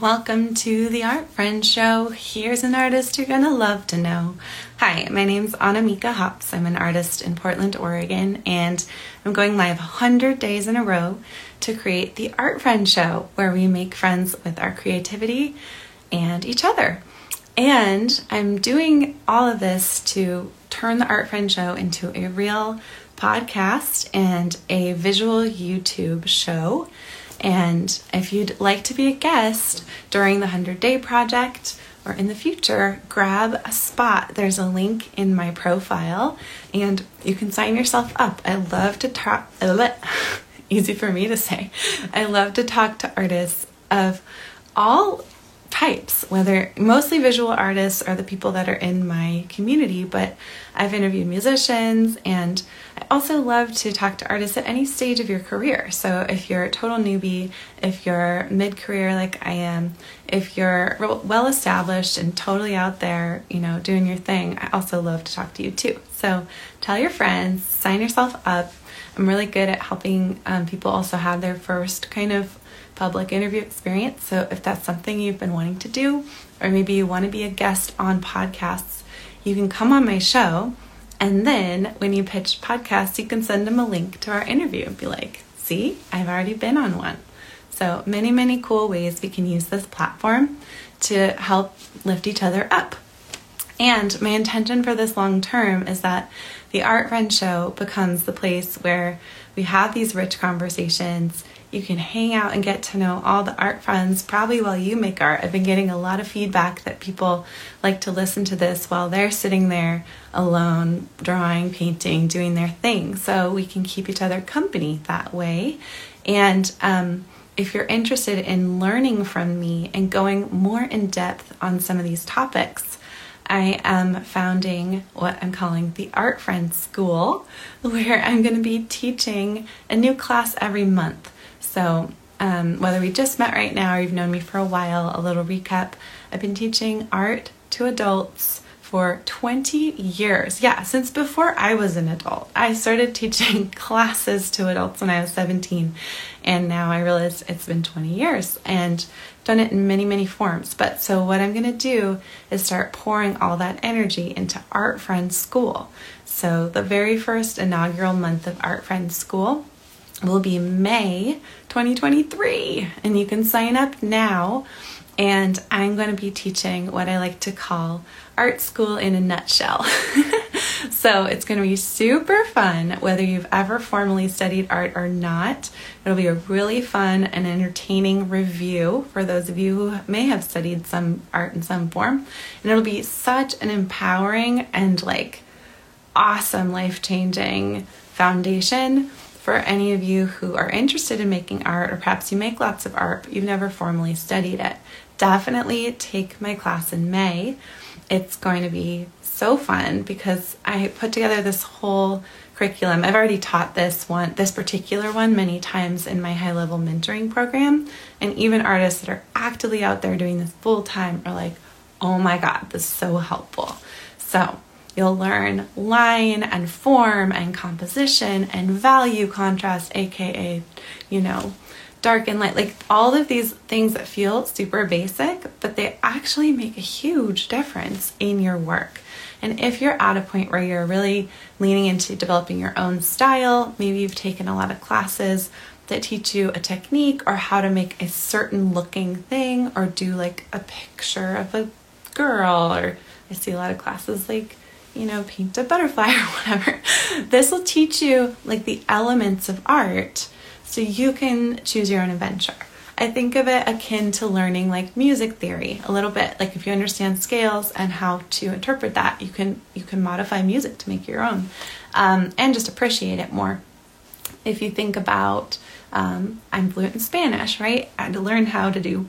Welcome to the Art Friend Show. Here's an artist you're gonna love to know. Hi, my name's Annamieka Hopps. I'm an artist in Portland, Oregon, and I'm going live 100 days in a row to create the Art Friend Show, where we make friends with our creativity and each other. And I'm doing all of this to turn the Art Friend Show into a real podcast and a visual YouTube show and if you'd like to be a guest during the 100 Day Project or in the future, grab a spot. There's a link in my profile and you can sign yourself up. I love to talk, easy for me to say. I love to talk to artists of all types, whether mostly visual artists are the people that are in my community, but I've interviewed musicians and I also love to talk to artists at any stage of your career. So if you're a total newbie, if you're mid career like I am, if you're well established and totally out there, you know, doing your thing, I also love to talk to you too. So tell your friends, sign yourself up. I'm really good at helping um, people also have their first kind of public interview experience. So if that's something you've been wanting to do, or maybe you want to be a guest on podcasts, you can come on my show. And then when you pitch podcasts, you can send them a link to our interview and be like, see, I've already been on one. So many, many cool ways we can use this platform to help lift each other up. And my intention for this long term is that the Art Friend Show becomes the place where we have these rich conversations you can hang out and get to know all the art friends probably while you make art. I've been getting a lot of feedback that people like to listen to this while they're sitting there alone, drawing, painting, doing their thing. So we can keep each other company that way. And um, if you're interested in learning from me and going more in depth on some of these topics, I am founding what I'm calling the Art Friends School, where I'm going to be teaching a new class every month. So, um, whether we just met right now or you've known me for a while, a little recap I've been teaching art to adults for 20 years. Yeah, since before I was an adult. I started teaching classes to adults when I was 17, and now I realize it's been 20 years and done it in many, many forms. But so, what I'm to do is start pouring all that energy into Art Friends School. So, the very first inaugural month of Art Friends School will be May 2023. And you can sign up now. And I'm going to be teaching what I like to call art school in a nutshell. so it's going to be super fun, whether you've ever formally studied art or not. It'll be a really fun and entertaining review for those of you who may have studied some art in some form. And it'll be such an empowering and like awesome, life changing foundation for any of you who are interested in making art, or perhaps you make lots of art, but you've never formally studied it, definitely take my class in May. It's going to be so fun because I put together this whole curriculum. I've already taught this one, this particular one, many times in my high level mentoring program. And even artists that are actively out there doing this full time are like, oh my God, this is so helpful. So You'll learn line and form and composition and value contrast, aka, you know, dark and light. Like all of these things that feel super basic, but they actually make a huge difference in your work. And if you're at a point where you're really leaning into developing your own style, maybe you've taken a lot of classes that teach you a technique or how to make a certain looking thing or do like a picture of a girl or I see a lot of classes like you know, paint a butterfly or whatever. This will teach you like the elements of art so you can choose your own adventure. I think of it akin to learning like music theory a little bit. Like if you understand scales and how to interpret that, you can you can modify music to make your own um, and just appreciate it more. If you think about, um, I'm fluent in Spanish, right? I had to learn how to do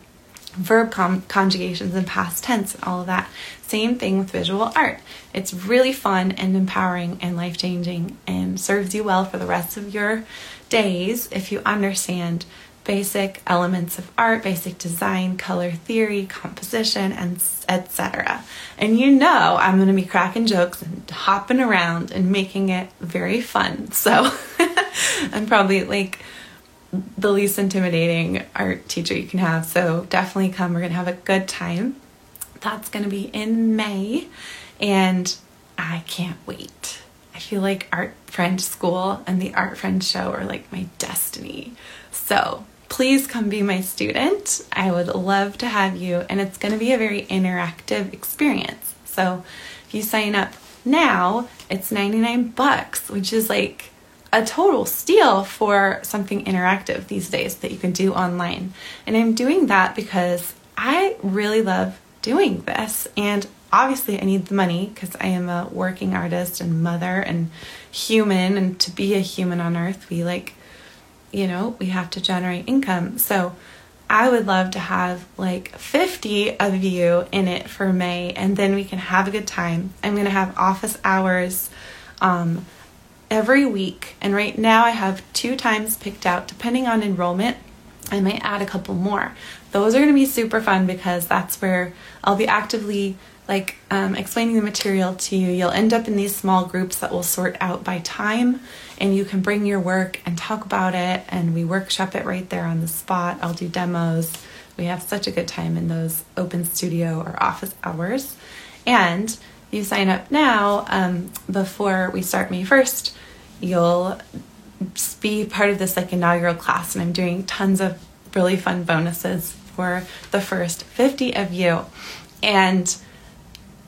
verb con- conjugations and past tense and all of that. Same thing with visual art. It's really fun and empowering and life changing and serves you well for the rest of your days if you understand basic elements of art, basic design, color theory, composition, and etc. And you know I'm going to be cracking jokes and hopping around and making it very fun. So I'm probably like the least intimidating art teacher you can have. So definitely come. We're going to have a good time. That's going to be in May. And I can't wait. I feel like Art Friend School and the Art Friend Show are like my destiny. So please come be my student. I would love to have you. And it's going to be a very interactive experience. So if you sign up now, it's 99 bucks, which is like a total steal for something interactive these days that you can do online. And I'm doing that because I really love doing this. And obviously, I need the money because I am a working artist and mother and human. And to be a human on earth, we like, you know, we have to generate income. So I would love to have like 50 of you in it for May, and then we can have a good time. I'm going to have office hours. Um, every week. And right now I have two times picked out, depending on enrollment. I might add a couple more. Those are going to be super fun because that's where I'll be actively like um, explaining the material to you. You'll end up in these small groups that will sort out by time, and you can bring your work and talk about it. And we workshop it right there on the spot. I'll do demos. We have such a good time in those open studio or office hours. And you sign up now um, before we start May 1st, you'll be part of this like inaugural class and I'm doing tons of really fun bonuses for the first 50 of you. And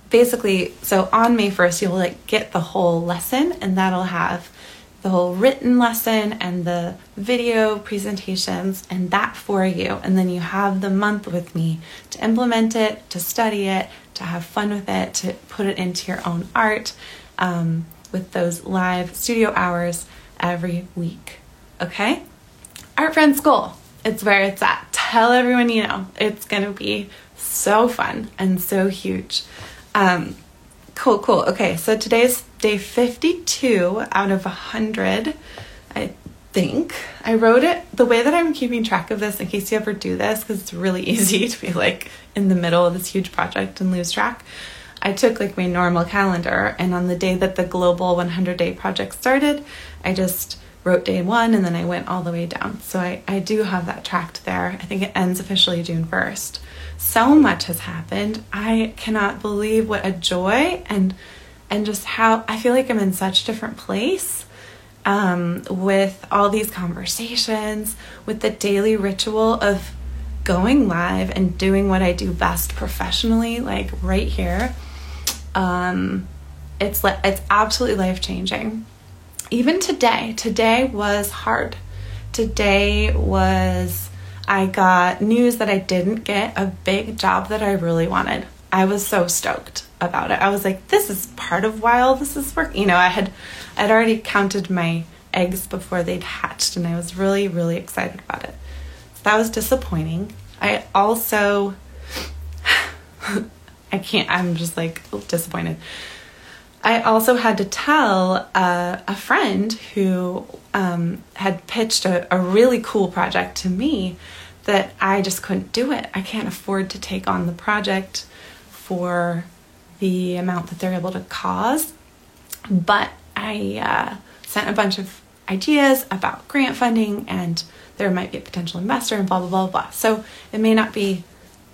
basically, so on May 1st, you'll like get the whole lesson and that'll have the whole written lesson and the video presentations and that for you. And then you have the month with me to implement it, to study it, to have fun with it, to put it into your own art um, with those live studio hours every week. Okay? Art Friend School, it's where it's at. Tell everyone you know. It's going to be so fun and so huge. Um, cool, cool. Okay, so today's day 52 out of 100. Think I wrote it the way that I'm keeping track of this in case you ever do this because it's really easy to be like in the middle of this huge project and lose track. I took like my normal calendar and on the day that the global 100 day project started, I just wrote day one and then I went all the way down. So I, I do have that tracked there. I think it ends officially June 1st. So much has happened. I cannot believe what a joy and and just how I feel like I'm in such a different place um, with all these conversations, with the daily ritual of going live and doing what I do best professionally, like right here. Um, it's it's absolutely life changing. Even today, today was hard. Today was I got news that I didn't get a big job that I really wanted. I was so stoked about it. I was like, this is part of why all this is working. You know, I had I'd already counted my eggs before they'd hatched and I was really, really excited about it. So that was disappointing. I also I can't I'm just like disappointed. I also had to tell uh, a friend who um, had pitched a, a really cool project to me that I just couldn't do it. I can't afford to take on the project for the amount that they're able to cause. But I uh, sent a bunch of ideas about grant funding and there might be a potential investor and blah, blah, blah, blah. So it may not be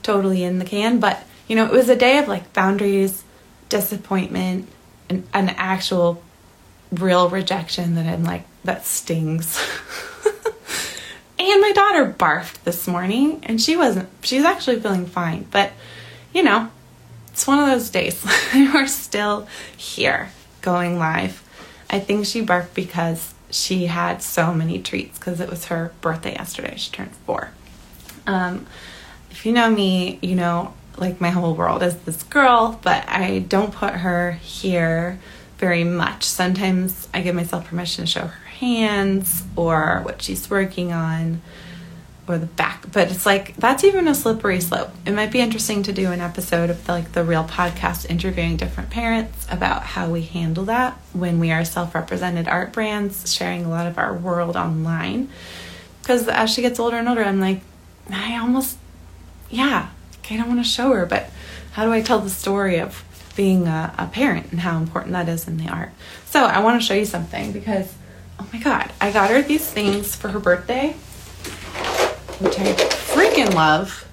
totally in the can, but you know, it was a day of like boundaries, disappointment, and an actual real rejection that I'm like, that stings. and my daughter barfed this morning and she wasn't, she's actually feeling fine, but you know, it's one of those days. We're still here going live. I think she barked because she had so many treats because it was her birthday yesterday. She turned four. Um, if you know me, you know, like my whole world is this girl, but I don't put her here very much. Sometimes I give myself permission to show her hands or what she's working on. Or the back but it's like that's even a slippery slope. It might be interesting to do an episode of the, like the real podcast interviewing different parents about how we handle that when we are self-represented art brands sharing a lot of our world online. Because as she gets older and older i'm like i almost yeah i don't want to show her but how do i tell the story of being a, a parent and how important that is in the art? So i want to show you something because oh my god i got her these things for her birthday which I freaking love.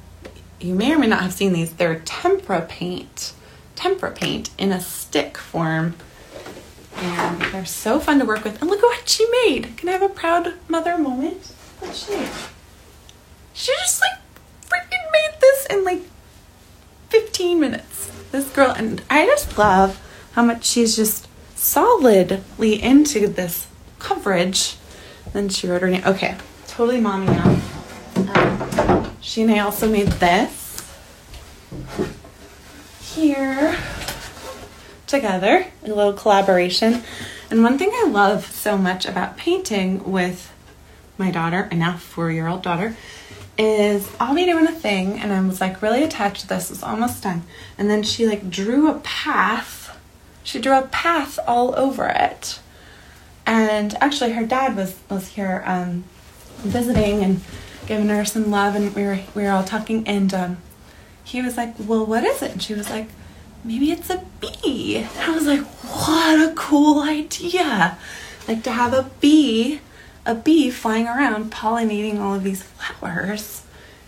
You may or may not have seen these. They're tempera paint, tempera paint in a stick form. And they're so fun to work with. And look at what she made. Can I have a proud mother moment? What she? She just like freaking made this in like 15 minutes. This girl, and I just love how much she's just solidly into this coverage. Then she wrote her name. Okay, totally mommy now. She and I also made this here together, a little collaboration. And one thing I love so much about painting with my daughter, and now four year old daughter, is I'll be doing a thing and I was like really attached to this, it's almost done. And then she like drew a path. She drew a path all over it. And actually her dad was was here um, visiting and giving her some love, and we were we were all talking, and um, he was like, "Well, what is it?" And she was like, "Maybe it's a bee." And I was like, "What a cool idea! Like to have a bee, a bee flying around pollinating all of these flowers."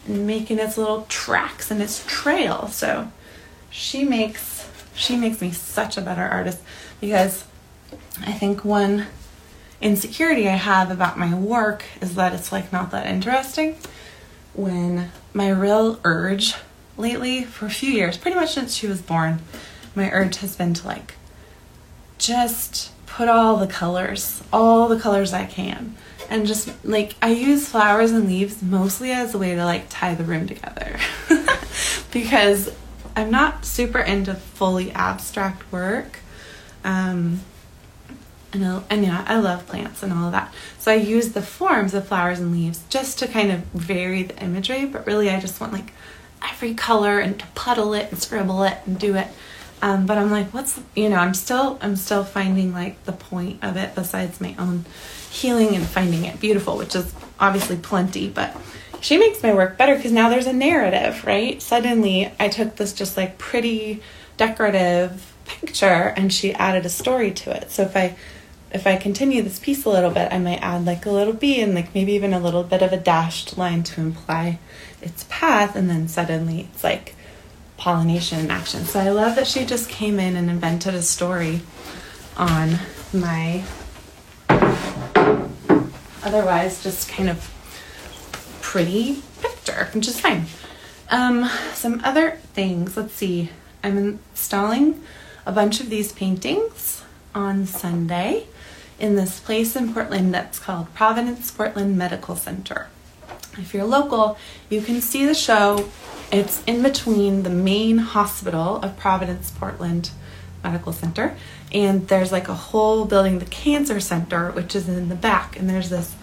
and making its little tracks and its trail. So she makes she makes me such a better artist because I think one insecurity I have about my work is that it's like not that interesting. When my real urge lately, for a few years, pretty much since she was born, my urge has been to like just put all the colors, all the colors I can. And just like I use flowers and leaves mostly as a way to like tie the room together. because I'm not super into fully abstract work. Um, and, and yeah, I love plants and all of that. So I use the forms of flowers and leaves just to kind of vary the imagery, but really I just want like every color and to puddle it and scribble it and do it. Um, but I'm like, what's you know, I'm still I'm still finding like the point of it besides my own healing and finding it beautiful, which is obviously plenty, but she makes my work better because now there's a narrative, right? Suddenly I took this just like pretty decorative picture and she added a story to it. So if I if I continue this piece a little bit, I might add like a little bee and like maybe even a little bit of a dashed line to imply its path, and then suddenly it's like pollination in action. So I love that she just came in and invented a story on my otherwise just kind of pretty picture, which is fine. Um, some other things, let's see. I'm installing a bunch of these paintings on Sunday in this place in Portland that's called Providence Portland Medical Center. If you're local, you can see the show. It's in between the main hospital of Providence Portland Medical Center, and there's like a whole building, the Cancer Center, which is in the back, and there's this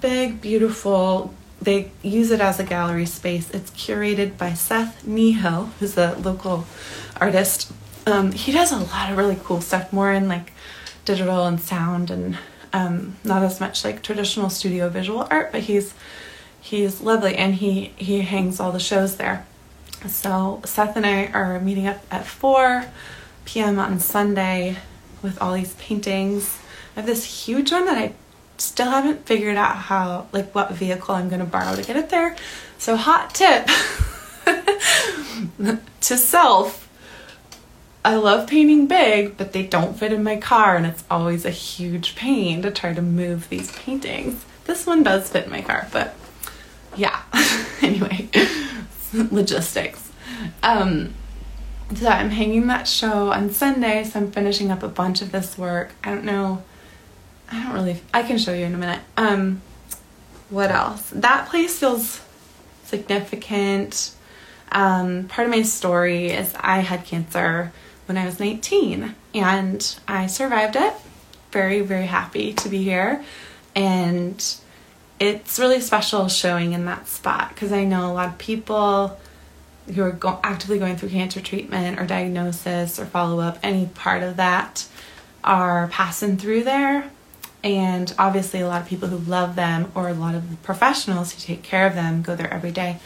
big, beautiful they use it as a gallery space. It's curated by Seth Nehill, who's a local artist. Um, he does a lot of really cool stuff, more in like digital and sound and um, not as much like traditional studio visual art, but he's he's lovely and he he hangs all the shows there. So Seth and I are meeting up at 4 p.m. on Sunday with all these paintings. I have this huge one that I still haven't figured out how like what vehicle I'm going to borrow to get it there. So hot tip to self I love painting big, but they don't fit in my car, and it's always a huge pain to try to move these paintings. This one does fit in my car, but yeah. anyway, logistics. Um, so I'm hanging that show on Sunday, so I'm finishing up a bunch of this work. I don't know. I don't really. I can show you in a minute. Um, what else? That place feels significant. Um, part of my story is I had cancer when I was 19 and I survived it. Very, very happy to be here. And it's really special showing in that spot because I know a lot of people who are go- actively going through cancer treatment or diagnosis or follow up, any part of that, are passing through there. And obviously, a lot of people who love them or a lot of the professionals who take care of them go there every day.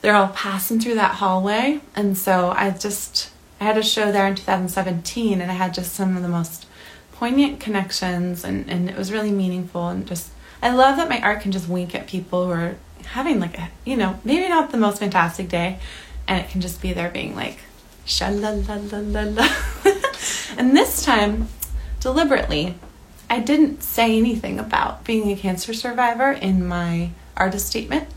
They're all passing through that hallway. And so I just, I had a show there in 2017 and I had just some of the most poignant connections and, and it was really meaningful and just, I love that my art can just wink at people who are having like a, you know, maybe not the most fantastic day, and it can just be there being like, sha la la la la la. and this time, deliberately, I didn't say anything about being a cancer survivor in my artist statement.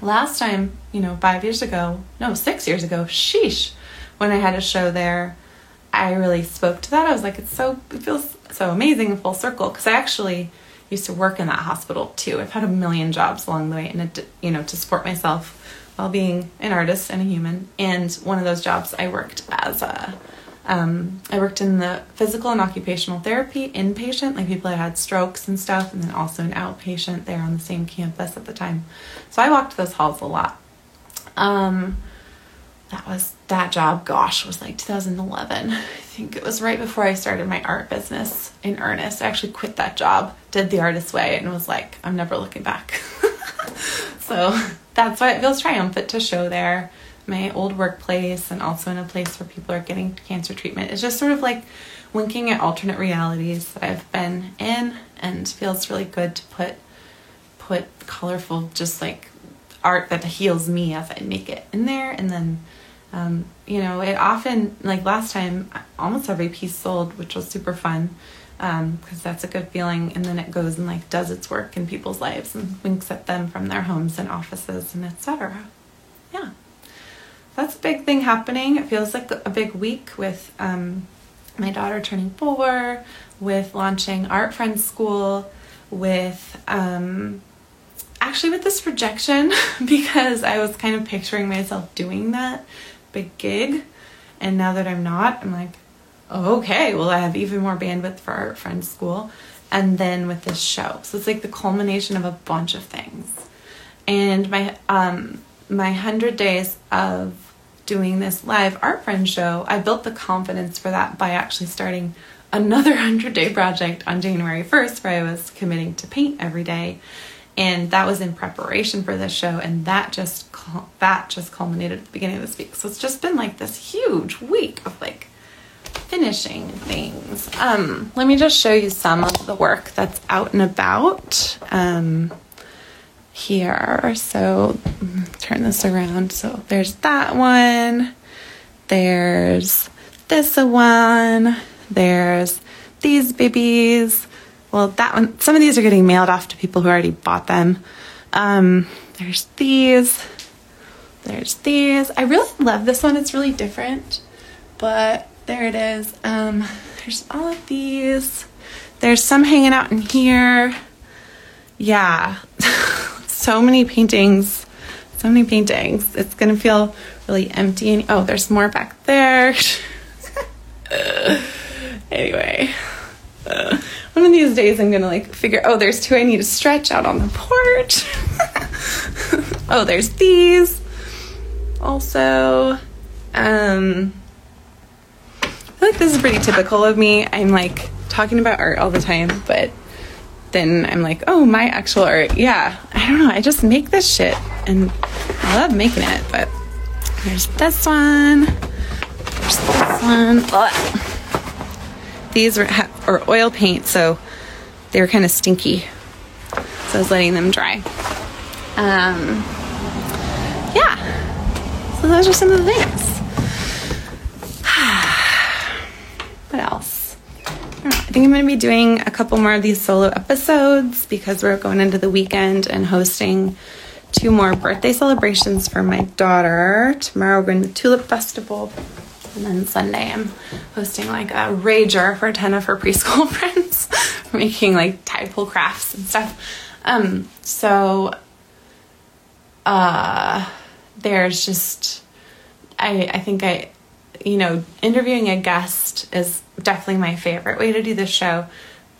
Last time, you know, five years ago, no, six years ago, sheesh, when I had a show there, I really spoke to that. I was like, it's so, it feels so amazing full circle because I actually used to work in that hospital too. I've had a million jobs along the way, and it, you know, to support myself while being an artist and a human. And one of those jobs, I worked as a, um, I worked in the physical and occupational therapy inpatient, like people that had strokes and stuff, and then also an outpatient there on the same campus at the time. So I walked those halls a lot. Um, that was that job gosh was like 2011 i think it was right before i started my art business in earnest. I actually quit that job did the artist way and was like i'm never looking back. So that's why it feels triumphant to show there my old workplace and also in a place where people are getting cancer treatment. It's just sort of like winking at alternate realities that i've been in and feels really good to put put colorful just like art that heals me as i make it in there and then um, you know, it often, like last time, almost every piece sold, which was super fun because um, that's a good feeling. And then it goes and like does its work in people's lives and winks at them from their homes and offices and etc. Yeah, that's a big thing happening. It feels like a big week with um, my daughter turning four, with launching Art Friends School, with um, actually with this projection because I was kind of picturing myself doing that big gig. And now that I'm not, I'm like, okay, well, I have even more bandwidth for Art Friends School. And then with this show. So it's like the culmination of a bunch of things. And my um my 100 days of doing this live art friend show, I built the confidence for that by actually starting another 100 day project on January 1st where I was committing to paint every day and that was in preparation for this show and that just that just culminated at the beginning of this week. So it's just been like this huge week of like finishing things. Um let me just show you some of the work that's out and about um here. So turn this around. So there's that one. There's this one. There's these babies well, that one, some of these are getting mailed off to people who already bought them. Um, there's these. There's these. I really love this one. It's really different, but there it is. Um, there's all of these. There's some hanging out in here. Yeah, so many paintings. So many paintings. It's gonna feel really empty. And oh, there's more back there. anyway. Uh, one of these days I'm gonna like figure, oh, there's two I need to stretch out on the porch. oh, there's these. Also, um, I feel like this is pretty typical of me. I'm like talking about art all the time, but then I'm like, oh, my actual art. Yeah, I don't know. I just make this shit and I love making it, but there's this one. There's this one. Ugh. These or oil paint, so they were kind of stinky. So I was letting them dry. Um, yeah. So those are some of the things. what else? I, I think I'm going to be doing a couple more of these solo episodes because we're going into the weekend and hosting two more birthday celebrations for my daughter. Tomorrow we're going to the Tulip Festival and then Sunday, I'm hosting like a rager for 10 of her preschool friends, making like tide pool crafts and stuff. Um, so, uh, there's just, I, I think I, you know, interviewing a guest is definitely my favorite way to do this show.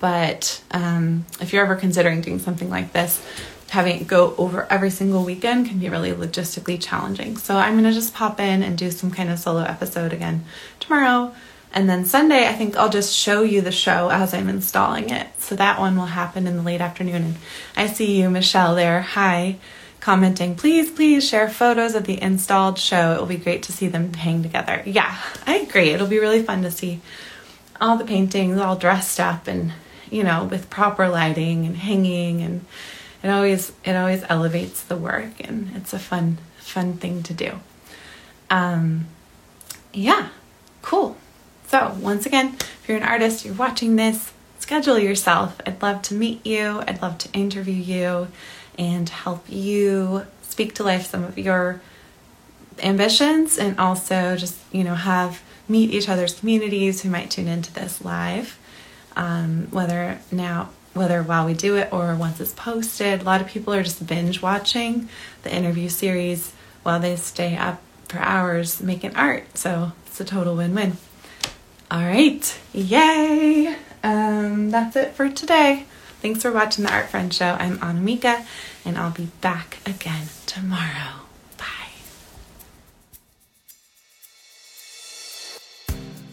But um, if you're ever considering doing something like this, having it go over every single weekend can be really logistically challenging. So I'm going to just pop in and do some kind of solo episode again tomorrow. And then Sunday, I think I'll just show you the show as I'm installing it. So that one will happen in the late afternoon. And I see you, Michelle, there. Hi. Commenting, please, please share photos of the installed show. It will be great to see them hang together. Yeah, I agree. It'll be really fun to see all the paintings all dressed up and, you know, with proper lighting and hanging and it always it always elevates the work and it's a fun fun thing to do. Um yeah cool. So once again if you're an artist you're watching this schedule yourself. I'd love to meet you. I'd love to interview you and help you speak to life some of your ambitions and also just you know have meet each other's communities who might tune into this live. Um, whether now whether while we do it or once it's posted. A lot of people are just binge watching the interview series while they stay up for hours making art. So it's a total win win. All right, yay! Um, that's it for today. Thanks for watching the Art Friend Show. I'm Annamieka, and I'll be back again tomorrow.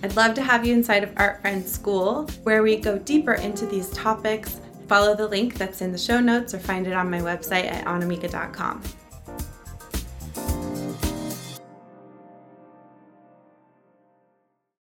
I'd love to have you inside of Art Friend School, where we go deeper into these topics. Follow the link that's in the show notes or find it on my website at annamieka.com.